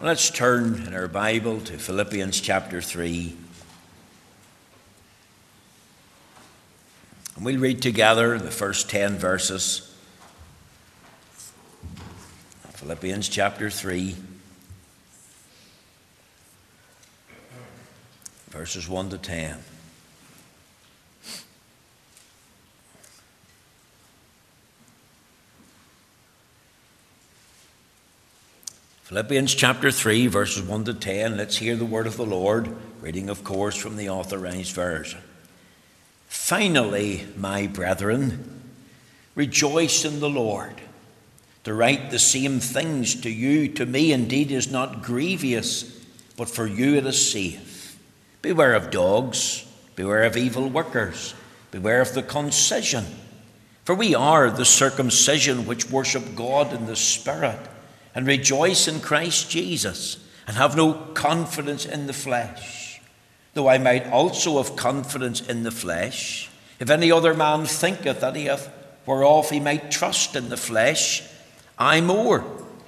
Let's turn in our Bible to Philippians chapter 3. And we'll read together the first 10 verses. Philippians chapter 3, verses 1 to 10. Philippians chapter 3, verses 1 to 10. Let's hear the word of the Lord, reading, of course, from the authorized version. Finally, my brethren, rejoice in the Lord. To write the same things to you, to me indeed, is not grievous, but for you it is safe. Beware of dogs, beware of evil workers, beware of the concision. For we are the circumcision which worship God in the Spirit and rejoice in Christ Jesus and have no confidence in the flesh. Though I might also have confidence in the flesh, if any other man thinketh that he hath whereof he might trust in the flesh, I more,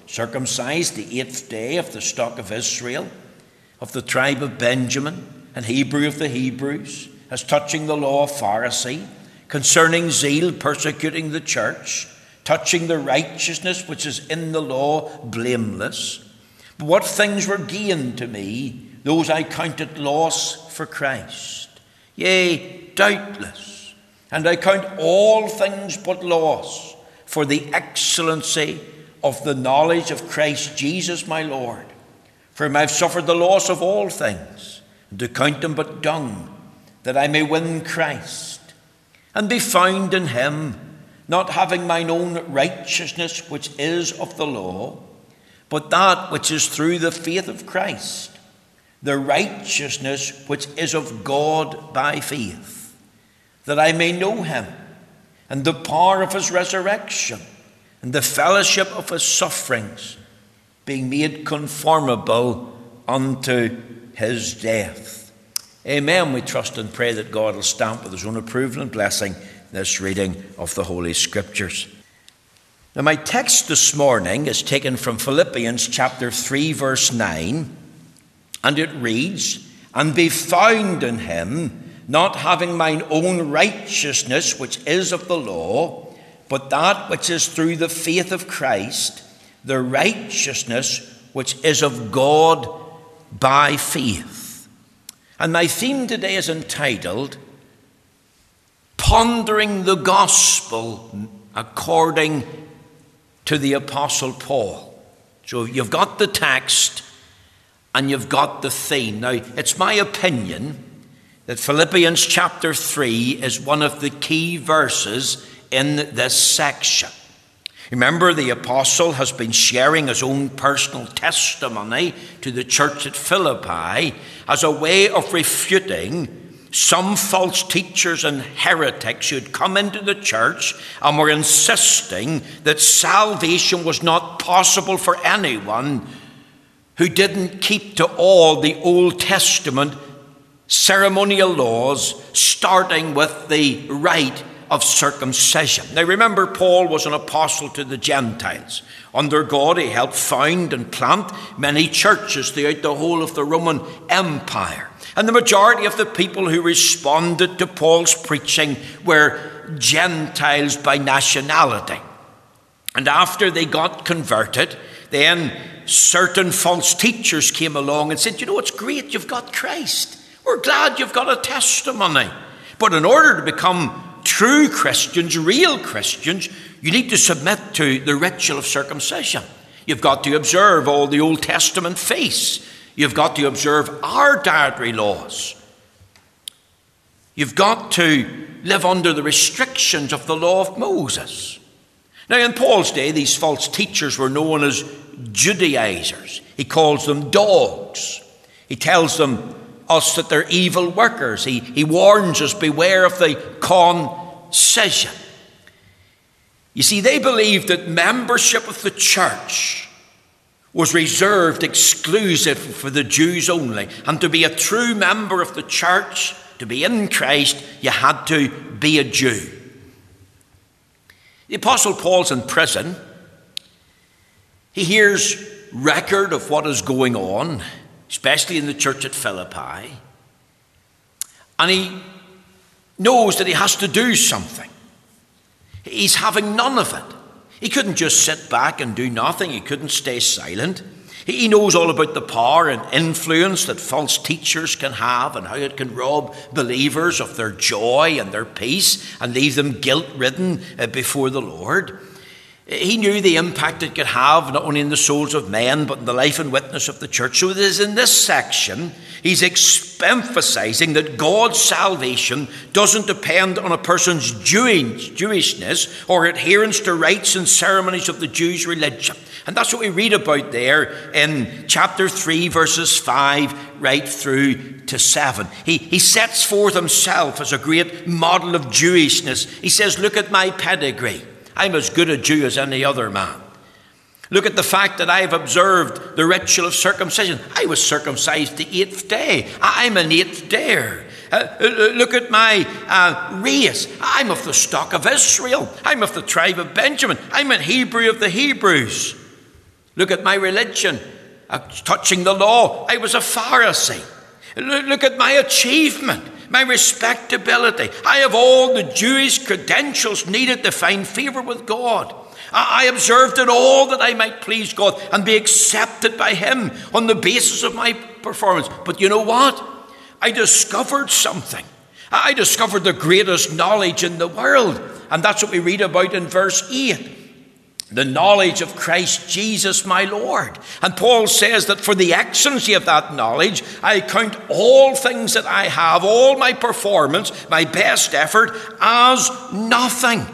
circumcised the eighth day of the stock of Israel, of the tribe of Benjamin, and Hebrew of the Hebrews, as touching the law of Pharisee, concerning zeal persecuting the church, touching the righteousness which is in the law, blameless. But what things were gained to me, those I counted loss for Christ. Yea, doubtless. And I count all things but loss for the excellency of the knowledge of Christ Jesus my Lord. For I have suffered the loss of all things, and to count them but dung, that I may win Christ, and be found in him not having mine own righteousness which is of the law, but that which is through the faith of Christ, the righteousness which is of God by faith, that I may know him, and the power of his resurrection, and the fellowship of his sufferings, being made conformable unto his death. Amen. We trust and pray that God will stamp with his own approval and blessing this reading of the Holy Scriptures. Now, my text this morning is taken from Philippians chapter 3, verse 9, and it reads, And be found in him, not having mine own righteousness, which is of the law, but that which is through the faith of Christ, the righteousness which is of God by faith. And my theme today is entitled, pondering the gospel according to the Apostle Paul. So you've got the text and you've got the theme. Now, it's my opinion that Philippians chapter 3 is one of the key verses in this section. Remember, the apostle has been sharing his own personal testimony to the church at Philippi as a way of refuting some false teachers and heretics who had come into the church and were insisting that salvation was not possible for anyone who didn't keep to all the Old Testament ceremonial laws, starting with the rite of circumcision. Now remember, Paul was an apostle to the Gentiles. Under God, he helped found and plant many churches throughout the whole of the Roman Empire. And the majority of the people who responded to Paul's preaching were Gentiles by nationality. And after they got converted, then certain false teachers came along and said, You know, it's great, you've got Christ. We're glad you've got a testimony. But in order to become true Christians, real Christians, you need to submit to the ritual of circumcision. You've got to observe all the Old Testament feasts. You've got to observe our dietary laws. You've got to live under the restrictions of the law of Moses. Now, in Paul's day, these false teachers were known as Judaizers. He calls them dogs. He tells them us that they're evil workers. He, he warns us beware of the concision. You see, they believed that membership of the church was reserved exclusive for the Jews only. And to be a true member of the church, to be in Christ, you had to be a Jew. The Apostle Paul's in prison. He hears record of what is going on, especially in the church at Philippi. And he knows that he has to do something. He's having none of it. He couldn't just sit back and do nothing, he couldn't stay silent. He knows all about the power and influence that false teachers can have and how it can rob believers of their joy and their peace and leave them guilt ridden uh, before the Lord. He knew the impact it could have not only in the souls of men, but in the life and witness of the church. So it is in this section, he's emphasizing that God's salvation doesn't depend on a person's Jewishness or adherence to rites and ceremonies of the Jewish religion. And that's what we read about there in chapter 3, verses 5 right through to 7. He, he sets forth himself as a great model of Jewishness. He says, Look at my pedigree. I'm as good a Jew as any other man. Look at the fact that I have observed the ritual of circumcision. I was circumcised the eighth day. I'm an eighth dayer. Uh, uh, look at my uh, race. I'm of the stock of Israel. I'm of the tribe of Benjamin. I'm a Hebrew of the Hebrews. Look at my religion. Uh, touching the law, I was a Pharisee. Look at my achievement my respectability. I have all the Jewish credentials needed to find favour with God. I observed it all that I might please God and be accepted by Him on the basis of my performance. But you know what? I discovered something. I discovered the greatest knowledge in the world. And that's what we read about in verse 8 the knowledge of Christ Jesus my Lord. And Paul says that for the excellency of that knowledge, I count all things that I have, all my performance, my best effort, as nothing.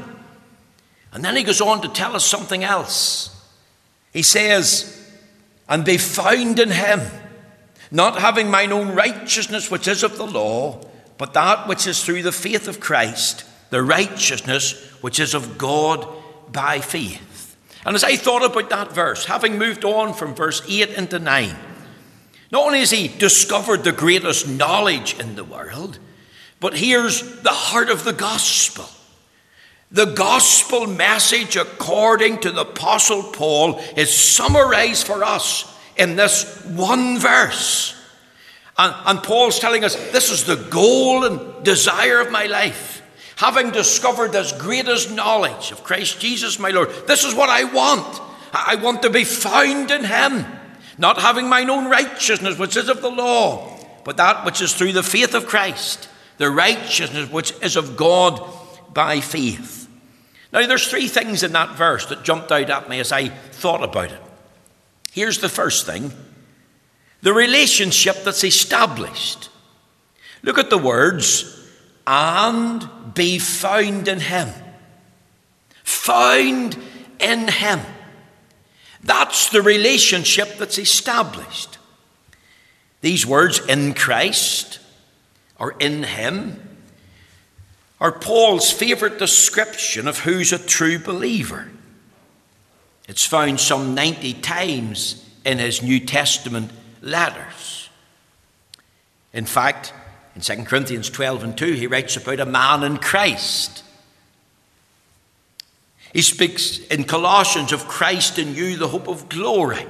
And then he goes on to tell us something else. He says, And be found in him, not having mine own righteousness which is of the law, but that which is through the faith of Christ, the righteousness which is of God by faith. And as I thought about that verse, having moved on from verse 8 into 9, not only has he discovered the greatest knowledge in the world, but here's the heart of the gospel. The gospel message, according to the Apostle Paul, is summarized for us in this one verse. And, and Paul's telling us this is the goal and desire of my life having discovered this greatest knowledge of Christ Jesus my Lord, this is what I want. I want to be found in Him, not having mine own righteousness, which is of the law, but that which is through the faith of Christ, the righteousness which is of God by faith. Now, there's three things in that verse that jumped out at me as I thought about it. Here's the first thing the relationship that's established. Look at the words and be found in Him. Found in Him. That's the relationship that's established. These words, in Christ or in Him, are Paul's favourite description of who's a true believer. It's found some 90 times in his New Testament letters. In fact, in 2 Corinthians 12 and 2, he writes about a man in Christ. He speaks in Colossians of Christ in you, the hope of glory.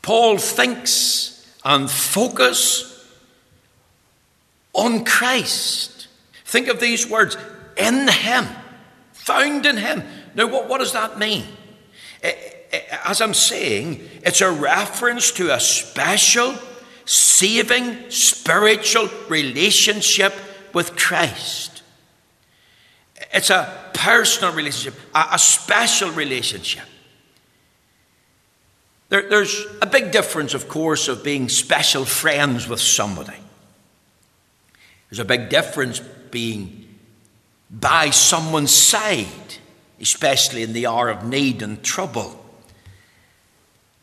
Paul thinks and focus on Christ. Think of these words in Him, found in Him. Now, what, what does that mean? Eh, eh, eh, as I'm saying, it's a reference to a special saving spiritual relationship with Christ. It's a personal relationship, a, a special relationship. There, there's a big difference, of course, of being special friends with somebody. There's a big difference being by someone's side, especially in the hour of need and trouble.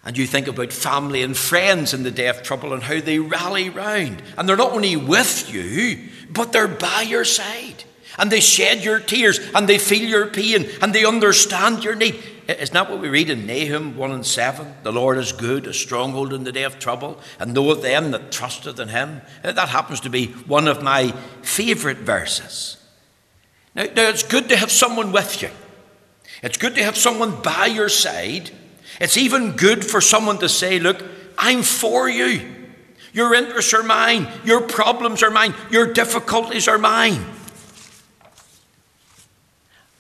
And you think about family and friends in the day of trouble and how they rally round. And they're not only with you, but they're by your side. And they shed your tears and they feel your pain and they understand your need. Isn't that what we read in Nahum 1 and 7? The Lord is good, a stronghold in the day of trouble, and knoweth them that trusteth in him. That happens to be one of my favourite verses. Now, now, it's good to have someone with you. It's good to have someone by your side It's even good for someone to say, Look, I'm for you. Your interests are mine. Your problems are mine. Your difficulties are mine.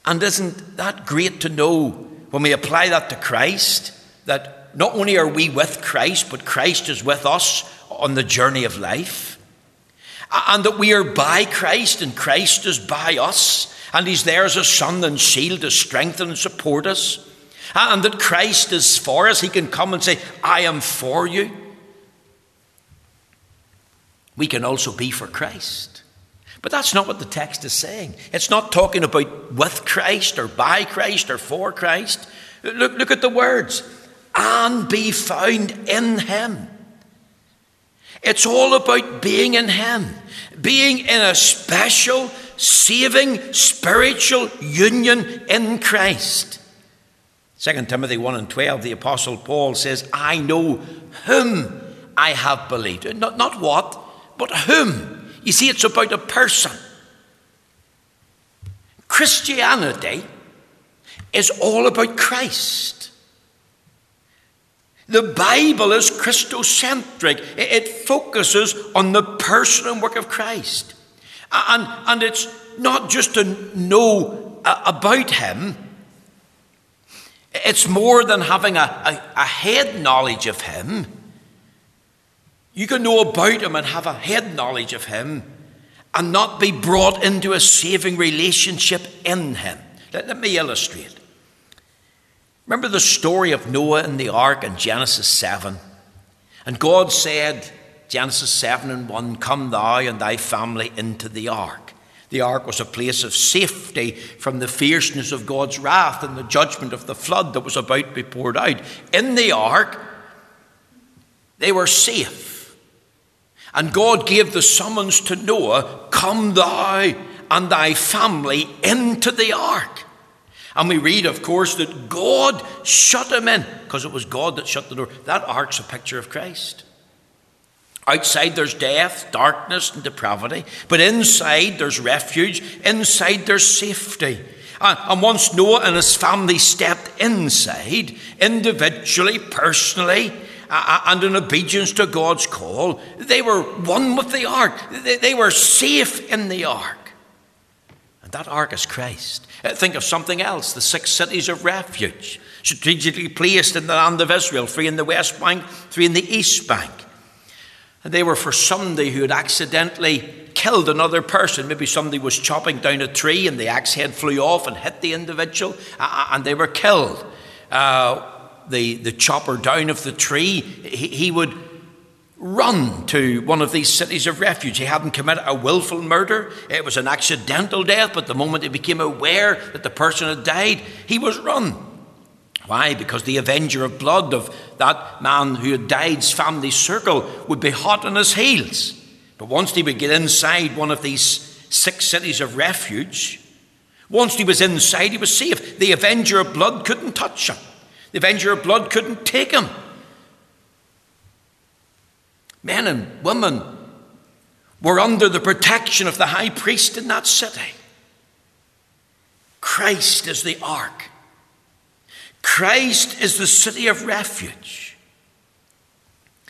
And isn't that great to know when we apply that to Christ? That not only are we with Christ, but Christ is with us on the journey of life. And that we are by Christ and Christ is by us. And He's there as a sun and shield to strengthen and support us. And that Christ is for us. He can come and say, I am for you. We can also be for Christ. But that's not what the text is saying. It's not talking about with Christ or by Christ or for Christ. Look, look at the words and be found in Him. It's all about being in Him, being in a special, saving, spiritual union in Christ. 2 Timothy 1 and 12, the Apostle Paul says, I know whom I have believed. Uh, not, not what, but whom. You see, it's about a person. Christianity is all about Christ. The Bible is Christocentric. It focuses on the person and work of Christ. And, and it's not just to know uh, about Him, it's more than having a, a, a head knowledge of Him. You can know about him and have a head knowledge of him and not be brought into a saving relationship in him. Let, let me illustrate. Remember the story of Noah and the ark in Genesis 7? And God said, Genesis 7 and 1, Come thou and thy family into the ark. The ark was a place of safety from the fierceness of God's wrath and the judgment of the flood that was about to be poured out. In the ark, they were safe. And God gave the summons to Noah Come thou and thy family into the ark. And we read, of course, that God shut him in because it was God that shut the door. That ark's a picture of Christ. Outside there's death, darkness, and depravity, but inside there's refuge, inside there's safety. And once Noah and his family stepped inside, individually, personally, and in obedience to God's call, they were one with the ark. They were safe in the ark. And that ark is Christ. Uh, think of something else the six cities of refuge, strategically placed in the land of Israel three in the west bank, three in the east bank. And they were for somebody who had accidentally killed another person. Maybe somebody was chopping down a tree and the axe head flew off and hit the individual, and they were killed. Uh, the, the chopper down of the tree, he, he would run to one of these cities of refuge. He hadn't committed a willful murder, it was an accidental death, but the moment he became aware that the person had died, he was run. Why? Because the avenger of blood of that man who had died's family circle would be hot on his heels. But once he would get inside one of these six cities of refuge, once he was inside, he was safe. The avenger of blood couldn't touch him. The avenger of blood couldn't take him. Men and women were under the protection of the high priest in that city. Christ is the ark. Christ is the city of refuge.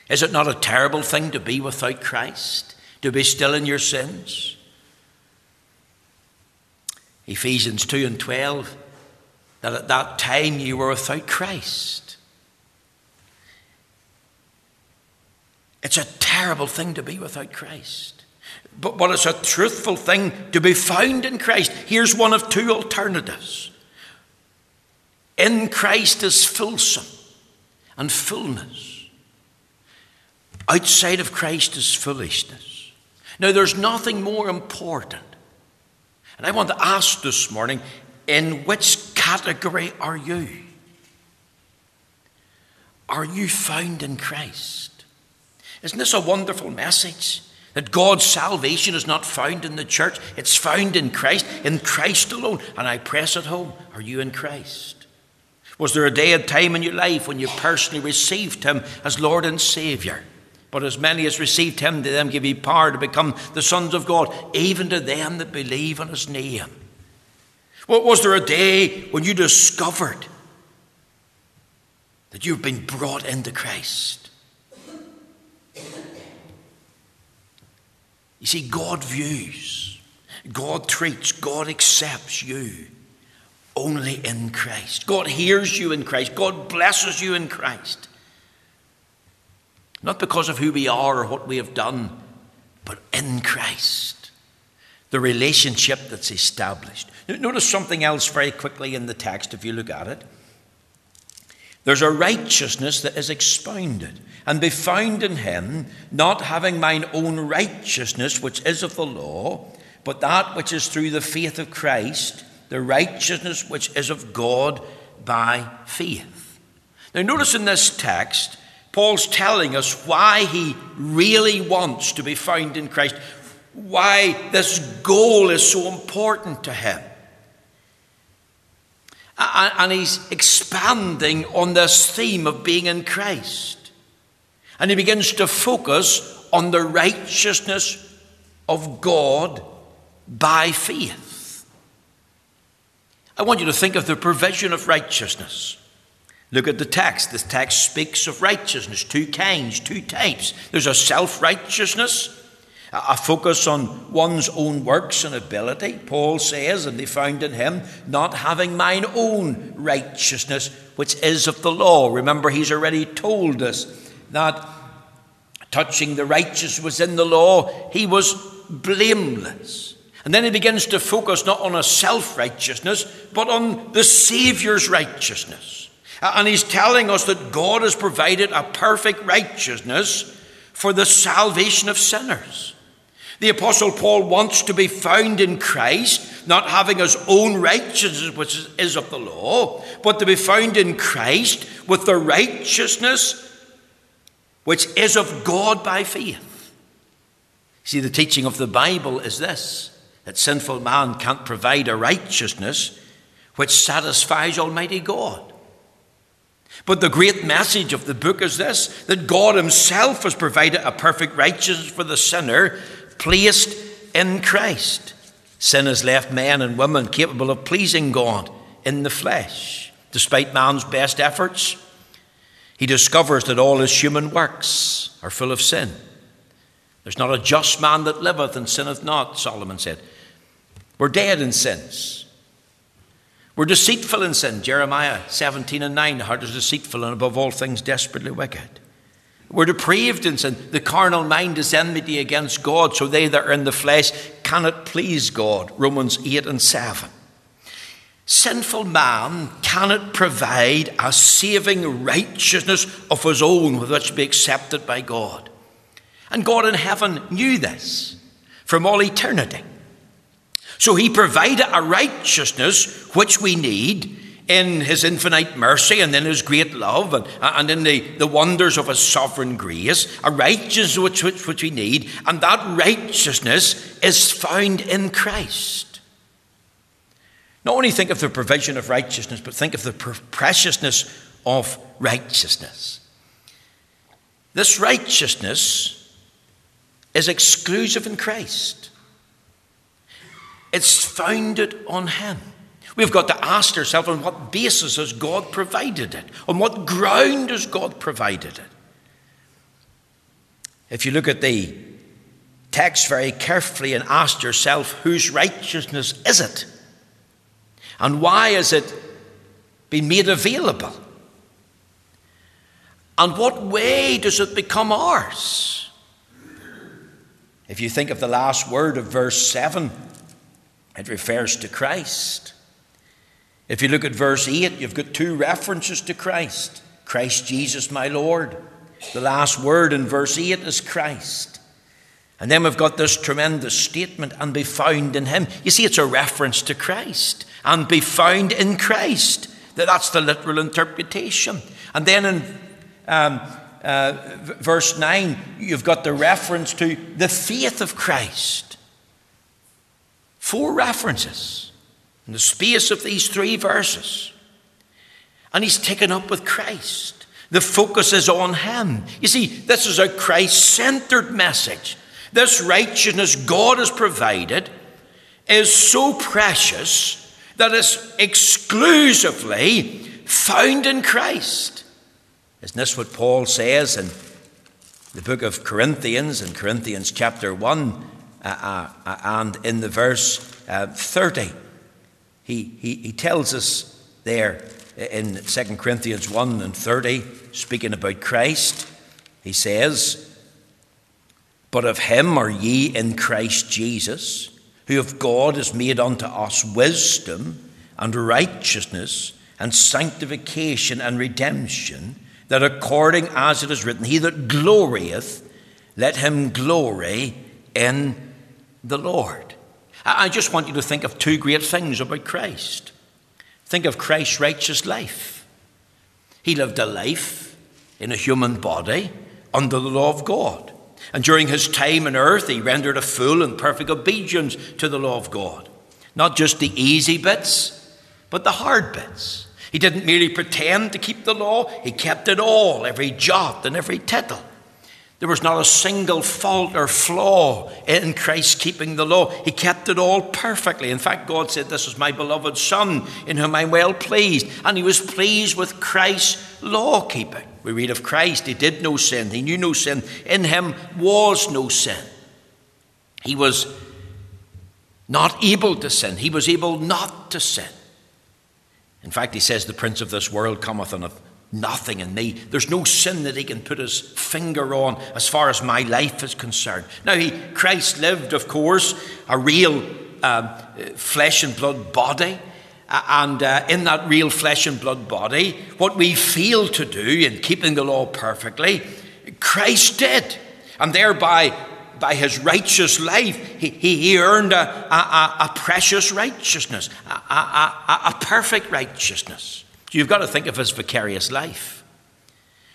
Is it not a terrible thing to be without Christ? To be still in your sins? Ephesians 2 and 12 that at that time you were without Christ. It's a terrible thing to be without Christ. But, but it's a truthful thing to be found in Christ. Here's one of two alternatives. In Christ is fulsome and fullness. Outside of Christ is foolishness. Now, there's nothing more important. And I want to ask this morning in which category are you? Are you found in Christ? Isn't this a wonderful message? That God's salvation is not found in the church, it's found in Christ, in Christ alone. And I press it home are you in Christ? Was there a day and time in your life when you personally received Him as Lord and Saviour? But as many as received Him, to them give He power to become the sons of God, even to them that believe on His name. What was there a day when you discovered that you've been brought into Christ. You see, God views, God treats, God accepts you only in Christ. God hears you in Christ, God blesses you in Christ. Not because of who we are or what we have done, but in Christ. The relationship that's established. Notice something else very quickly in the text if you look at it. There's a righteousness that is expounded, and be found in him, not having mine own righteousness, which is of the law, but that which is through the faith of Christ, the righteousness which is of God by faith. Now, notice in this text, Paul's telling us why he really wants to be found in Christ, why this goal is so important to him. And he's expanding on this theme of being in Christ. And he begins to focus on the righteousness of God by faith. I want you to think of the provision of righteousness. Look at the text. This text speaks of righteousness, two kinds, two types. There's a self righteousness, a focus on one's own works and ability. Paul says, and they found in him, not having mine own righteousness, which is of the law. Remember, he's already told us that touching the righteous was in the law, he was blameless. And then he begins to focus not on a self righteousness, but on the Saviour's righteousness. And he's telling us that God has provided a perfect righteousness for the salvation of sinners. The Apostle Paul wants to be found in Christ, not having his own righteousness, which is of the law, but to be found in Christ with the righteousness which is of God by faith. See, the teaching of the Bible is this that sinful man can't provide a righteousness which satisfies Almighty God. But the great message of the book is this that God Himself has provided a perfect righteousness for the sinner placed in Christ. Sin has left men and women capable of pleasing God in the flesh. Despite man's best efforts, he discovers that all his human works are full of sin. There's not a just man that liveth and sinneth not, Solomon said. We're dead in sins. We're deceitful in sin. Jeremiah 17 and 9. The heart is deceitful and above all things desperately wicked. We're depraved in sin. The carnal mind is enmity against God, so they that are in the flesh cannot please God. Romans 8 and 7. Sinful man cannot provide a saving righteousness of his own with which to be accepted by God. And God in heaven knew this from all eternity. So he provided a righteousness which we need in his infinite mercy and in his great love and, and in the, the wonders of his sovereign grace, a righteousness which, which, which we need, and that righteousness is found in Christ. Not only think of the provision of righteousness, but think of the preciousness of righteousness. This righteousness is exclusive in Christ. It's founded on Him. We've got to ask ourselves on what basis has God provided it? On what ground has God provided it? If you look at the text very carefully and ask yourself, whose righteousness is it? And why has it been made available? And what way does it become ours? If you think of the last word of verse 7, it refers to Christ. If you look at verse 8, you've got two references to Christ Christ Jesus, my Lord. The last word in verse 8 is Christ. And then we've got this tremendous statement, and be found in Him. You see, it's a reference to Christ, and be found in Christ. That's the literal interpretation. And then in um, uh, verse 9, you've got the reference to the faith of Christ. Four references in the space of these three verses. And he's taken up with Christ. The focus is on him. You see, this is a Christ centered message. This righteousness God has provided is so precious that it's exclusively found in Christ. Isn't this what Paul says in the book of Corinthians, in Corinthians chapter 1, uh, uh, uh and in the verse uh, 30? He, he, he tells us there in 2 Corinthians 1 and 30, speaking about Christ, he says, But of him are ye in Christ Jesus, who of God is made unto us wisdom and righteousness and sanctification and redemption, that according as it is written, He that glorieth, let him glory in the Lord. I just want you to think of two great things about Christ. Think of Christ's righteous life. He lived a life in a human body under the law of God. And during his time on earth, he rendered a full and perfect obedience to the law of God. Not just the easy bits, but the hard bits. He didn't merely pretend to keep the law, he kept it all, every jot and every tittle. There was not a single fault or flaw in Christ keeping the law. He kept it all perfectly. In fact, God said, This is my beloved Son, in whom I'm well pleased. And he was pleased with Christ's law keeping. We read of Christ, he did no sin, he knew no sin. In him was no sin. He was not able to sin, he was able not to sin. In fact, he says, The prince of this world cometh and hath nothing in me. There's no sin that he can put his finger on as far as my life is concerned. Now, he, Christ lived, of course, a real um, flesh and blood body. And uh, in that real flesh and blood body, what we fail to do in keeping the law perfectly, Christ did. And thereby, by his righteous life, he, he earned a, a, a precious righteousness, a, a, a perfect righteousness. You've got to think of his vicarious life,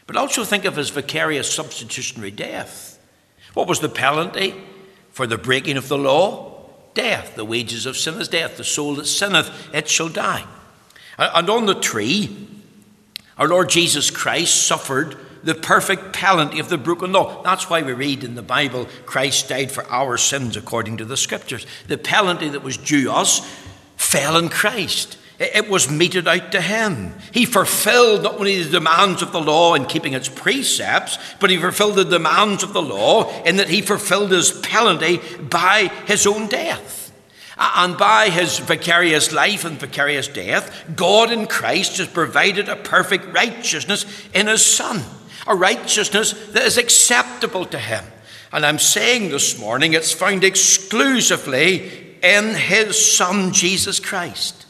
but also think of his vicarious substitutionary death. What was the penalty for the breaking of the law? Death. The wages of sin is death. The soul that sinneth, it shall die. And on the tree, our Lord Jesus Christ suffered the perfect penalty of the broken law. That's why we read in the Bible, Christ died for our sins according to the Scriptures. The penalty that was due us fell in Christ. It was meted out to him. He fulfilled not only the demands of the law in keeping its precepts, but he fulfilled the demands of the law in that he fulfilled his penalty by his own death. And by his vicarious life and vicarious death, God in Christ has provided a perfect righteousness in his Son, a righteousness that is acceptable to him. And I'm saying this morning it's found exclusively in his Son, Jesus Christ.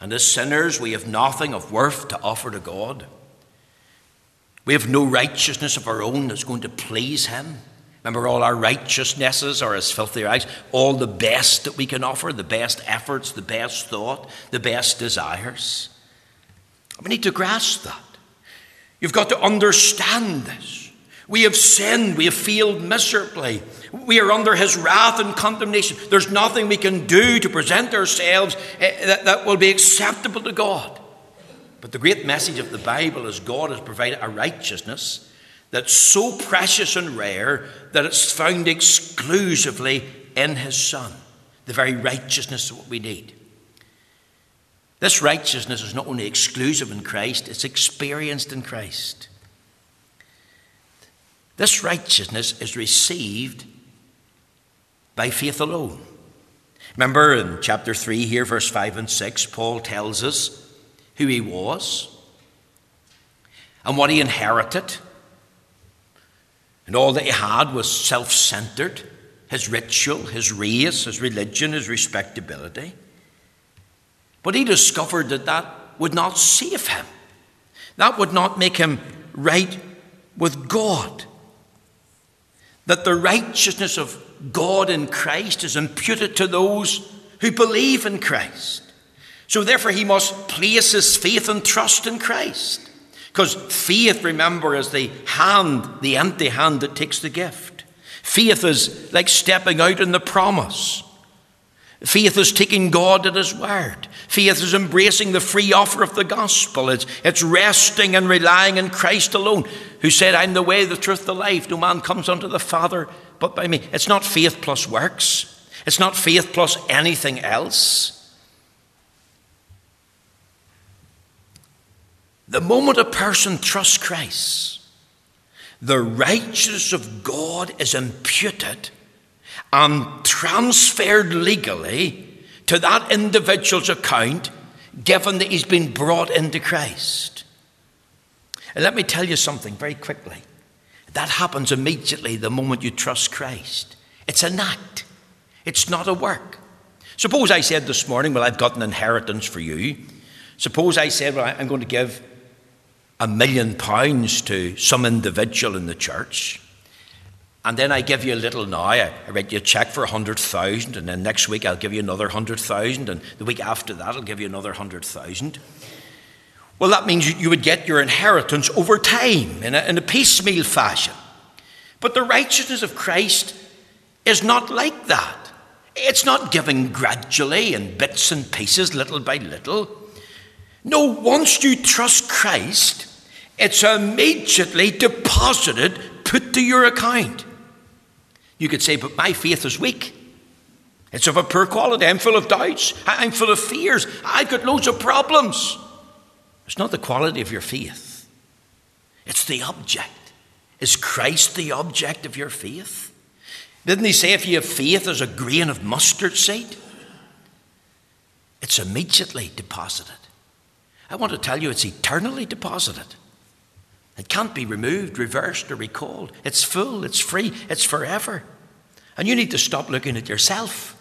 And as sinners, we have nothing of worth to offer to God. We have no righteousness of our own that's going to please Him. Remember, all our righteousnesses are as filthy rags. All the best that we can offer, the best efforts, the best thought, the best desires. We need to grasp that. You've got to understand this. We have sinned. We have failed miserably. We are under his wrath and condemnation. There's nothing we can do to present ourselves eh, that, that will be acceptable to God. But the great message of the Bible is God has provided a righteousness that's so precious and rare that it's found exclusively in his Son, the very righteousness that we need. This righteousness is not only exclusive in Christ, it's experienced in Christ. This righteousness is received by faith alone. Remember in chapter 3 here, verse 5 and 6, Paul tells us who he was and what he inherited. And all that he had was self centered his ritual, his race, his religion, his respectability. But he discovered that that would not save him, that would not make him right with God. That the righteousness of God in Christ is imputed to those who believe in Christ. So, therefore, he must place his faith and trust in Christ. Because faith, remember, is the hand, the empty hand that takes the gift. Faith is like stepping out in the promise. Faith is taking God at His word. Faith is embracing the free offer of the gospel. It's, it's resting and relying in Christ alone, who said, I'm the way, the truth, the life. No man comes unto the Father but by me. It's not faith plus works, it's not faith plus anything else. The moment a person trusts Christ, the righteousness of God is imputed and transferred legally to that individual's account, given that he's been brought into Christ. And let me tell you something very quickly. That happens immediately the moment you trust Christ. It's an act, it's not a work. Suppose I said this morning, Well, I've got an inheritance for you. Suppose I said, Well, I'm going to give a million pounds to some individual in the church. And then I give you a little now. I, write you a check for a hundred thousand, and then next week I'll give you another hundred thousand, and the week after that I'll give you another hundred thousand. Well, that means you would get your inheritance over time in a, in a piecemeal fashion. But the righteousness of Christ is not like that. It's not given gradually in bits and pieces, little by little. No, once you trust Christ, it's immediately deposited, put to your account. You could say, but my faith is weak. It's of a poor quality. I'm full of doubts. I'm full of fears. I've got loads of problems. It's not the quality of your faith, it's the object. Is Christ the object of your faith? Didn't he say if you have faith as a grain of mustard seed? It's immediately deposited. I want to tell you it's eternally deposited. It can't be removed, reversed, or recalled. It's full, it's free, it's forever. And you need to stop looking at yourself.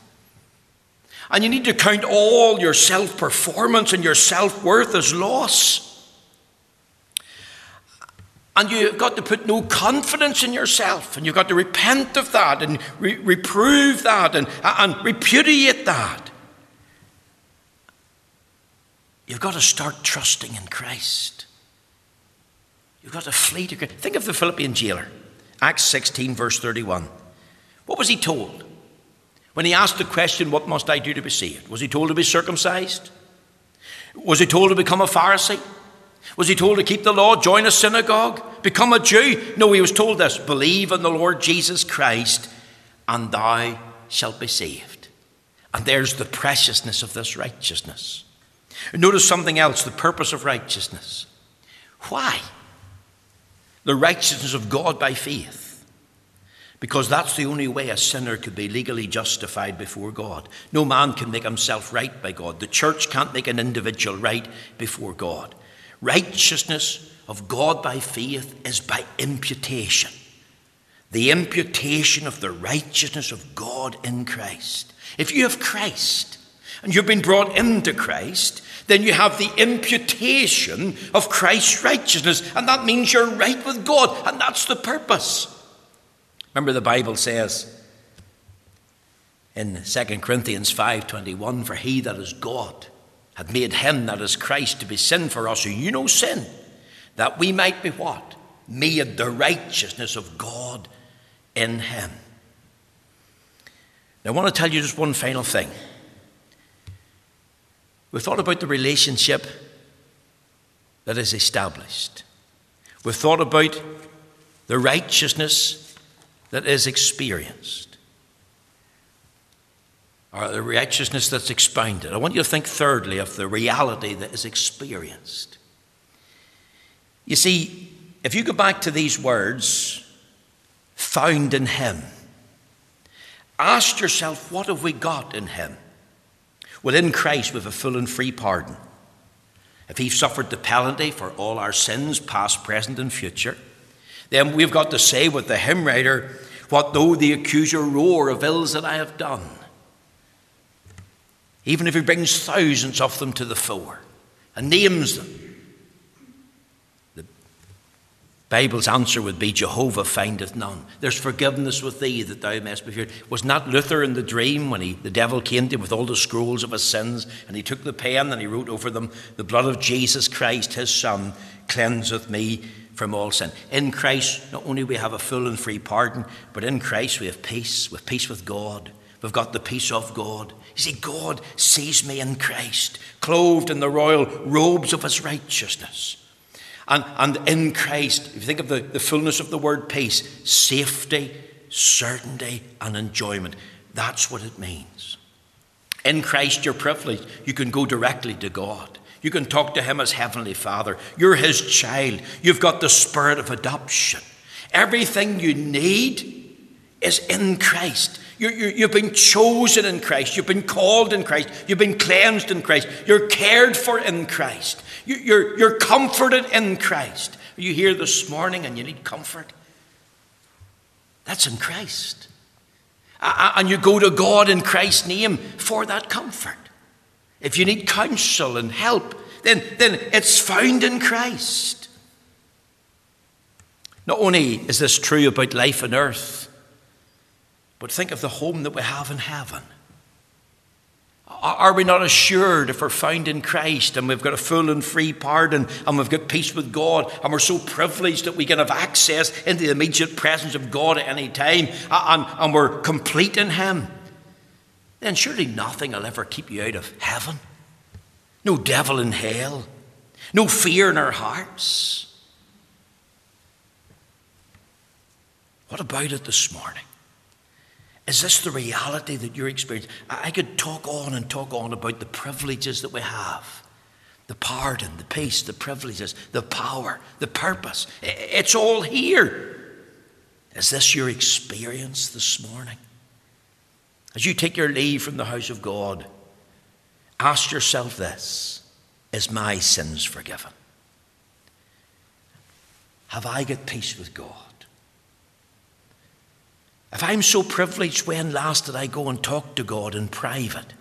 And you need to count all your self performance and your self worth as loss. And you've got to put no confidence in yourself, and you've got to repent of that and re- reprove that and, and repudiate that. You've got to start trusting in Christ. You've got to flee to. Think of the Philippian jailer, Acts 16, verse 31. What was he told? When he asked the question, What must I do to be saved? Was he told to be circumcised? Was he told to become a Pharisee? Was he told to keep the law, join a synagogue, become a Jew? No, he was told this believe in the Lord Jesus Christ, and thou shalt be saved. And there's the preciousness of this righteousness. Notice something else the purpose of righteousness. Why? The righteousness of God by faith because that's the only way a sinner could be legally justified before God. No man can make himself right by God. The church can't make an individual right before God. Righteousness of God by faith is by imputation. The imputation of the righteousness of God in Christ. If you have Christ and you've been brought into Christ, then you have the imputation of Christ's righteousness, and that means you're right with God, and that's the purpose. Remember the Bible says in 2 Corinthians 5:21 for he that is God had made him that is Christ to be sin for us who you know sin that we might be what made the righteousness of God in him. Now I want to tell you just one final thing. We've thought about the relationship that is established. We've thought about the righteousness that is experienced, or the righteousness that's expounded. I want you to think thirdly of the reality that is experienced. You see, if you go back to these words, found in Him, ask yourself, what have we got in Him? Well, in Christ, we have a full and free pardon. If He suffered the penalty for all our sins, past, present, and future, then we've got to say with the hymn writer, What though the accuser roar of ills that I have done? Even if he brings thousands of them to the fore and names them, the Bible's answer would be Jehovah findeth none. There's forgiveness with thee that thou mayest be feared. Was not Luther in the dream when he, the devil came to him with all the scrolls of his sins and he took the pen and he wrote over them, The blood of Jesus Christ, his Son, cleanseth me from all sin. In Christ, not only we have a full and free pardon, but in Christ we have peace. Have peace with God. We've got the peace of God. You see, God sees me in Christ, clothed in the royal robes of his righteousness. And, and in Christ, if you think of the, the fullness of the word peace, safety, certainty, and enjoyment. That's what it means. In Christ, you're privileged. You can go directly to God. You can talk to Him as Heavenly Father. You're His child. You've got the spirit of adoption. Everything you need is in Christ. You have been chosen in Christ. You've been called in Christ. You've been cleansed in Christ. You're cared for in Christ. You, you're, you're comforted in Christ. Are you here this morning and you need comfort? That's in Christ. And you go to God in Christ's name for that comfort. If you need counsel and help, then, then it's found in Christ. Not only is this true about life on earth, but think of the home that we have in heaven. Are we not assured if we're found in Christ and we've got a full and free pardon and we've got peace with God and we're so privileged that we can have access into the immediate presence of God at any time and, and we're complete in Him? Then surely nothing will ever keep you out of heaven. No devil in hell. No fear in our hearts. What about it this morning? Is this the reality that you're experiencing? I could talk on and talk on about the privileges that we have the pardon, the peace, the privileges, the power, the purpose. It's all here. Is this your experience this morning? As you take your leave from the house of God, ask yourself this Is my sins forgiven? Have I got peace with God? If I'm so privileged, when last did I go and talk to God in private?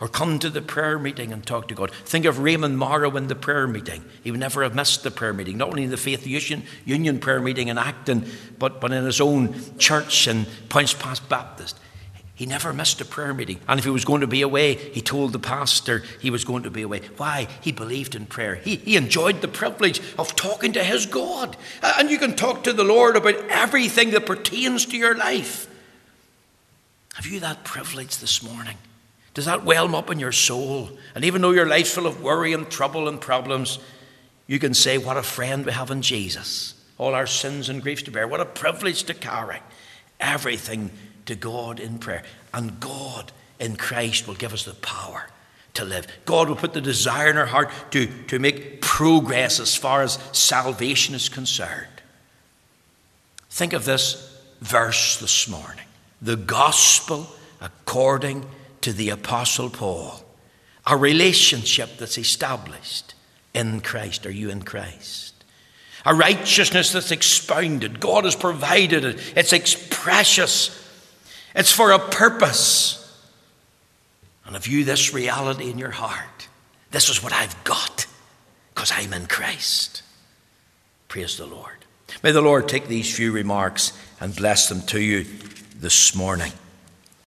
Or come to the prayer meeting and talk to God. Think of Raymond Morrow in the prayer meeting. He would never have missed the prayer meeting, not only in the Faith Union, prayer meeting in Acton, but, but in his own church in Poyntzpass Baptist. He never missed a prayer meeting. And if he was going to be away, he told the pastor he was going to be away. Why? He believed in prayer. He, he enjoyed the privilege of talking to his God. And you can talk to the Lord about everything that pertains to your life. Have you that privilege this morning? Does that whelm up in your soul? And even though your life's full of worry and trouble and problems, you can say, What a friend we have in Jesus. All our sins and griefs to bear. What a privilege to carry. Everything to God in prayer. And God in Christ will give us the power to live. God will put the desire in our heart to, to make progress as far as salvation is concerned. Think of this verse this morning the gospel according to the Apostle Paul, a relationship that's established in Christ. Are you in Christ? A righteousness that's expounded. God has provided it. It's precious it's for a purpose. And if you this reality in your heart, this is what I've got because I'm in Christ. Praise the Lord. May the Lord take these few remarks and bless them to you this morning.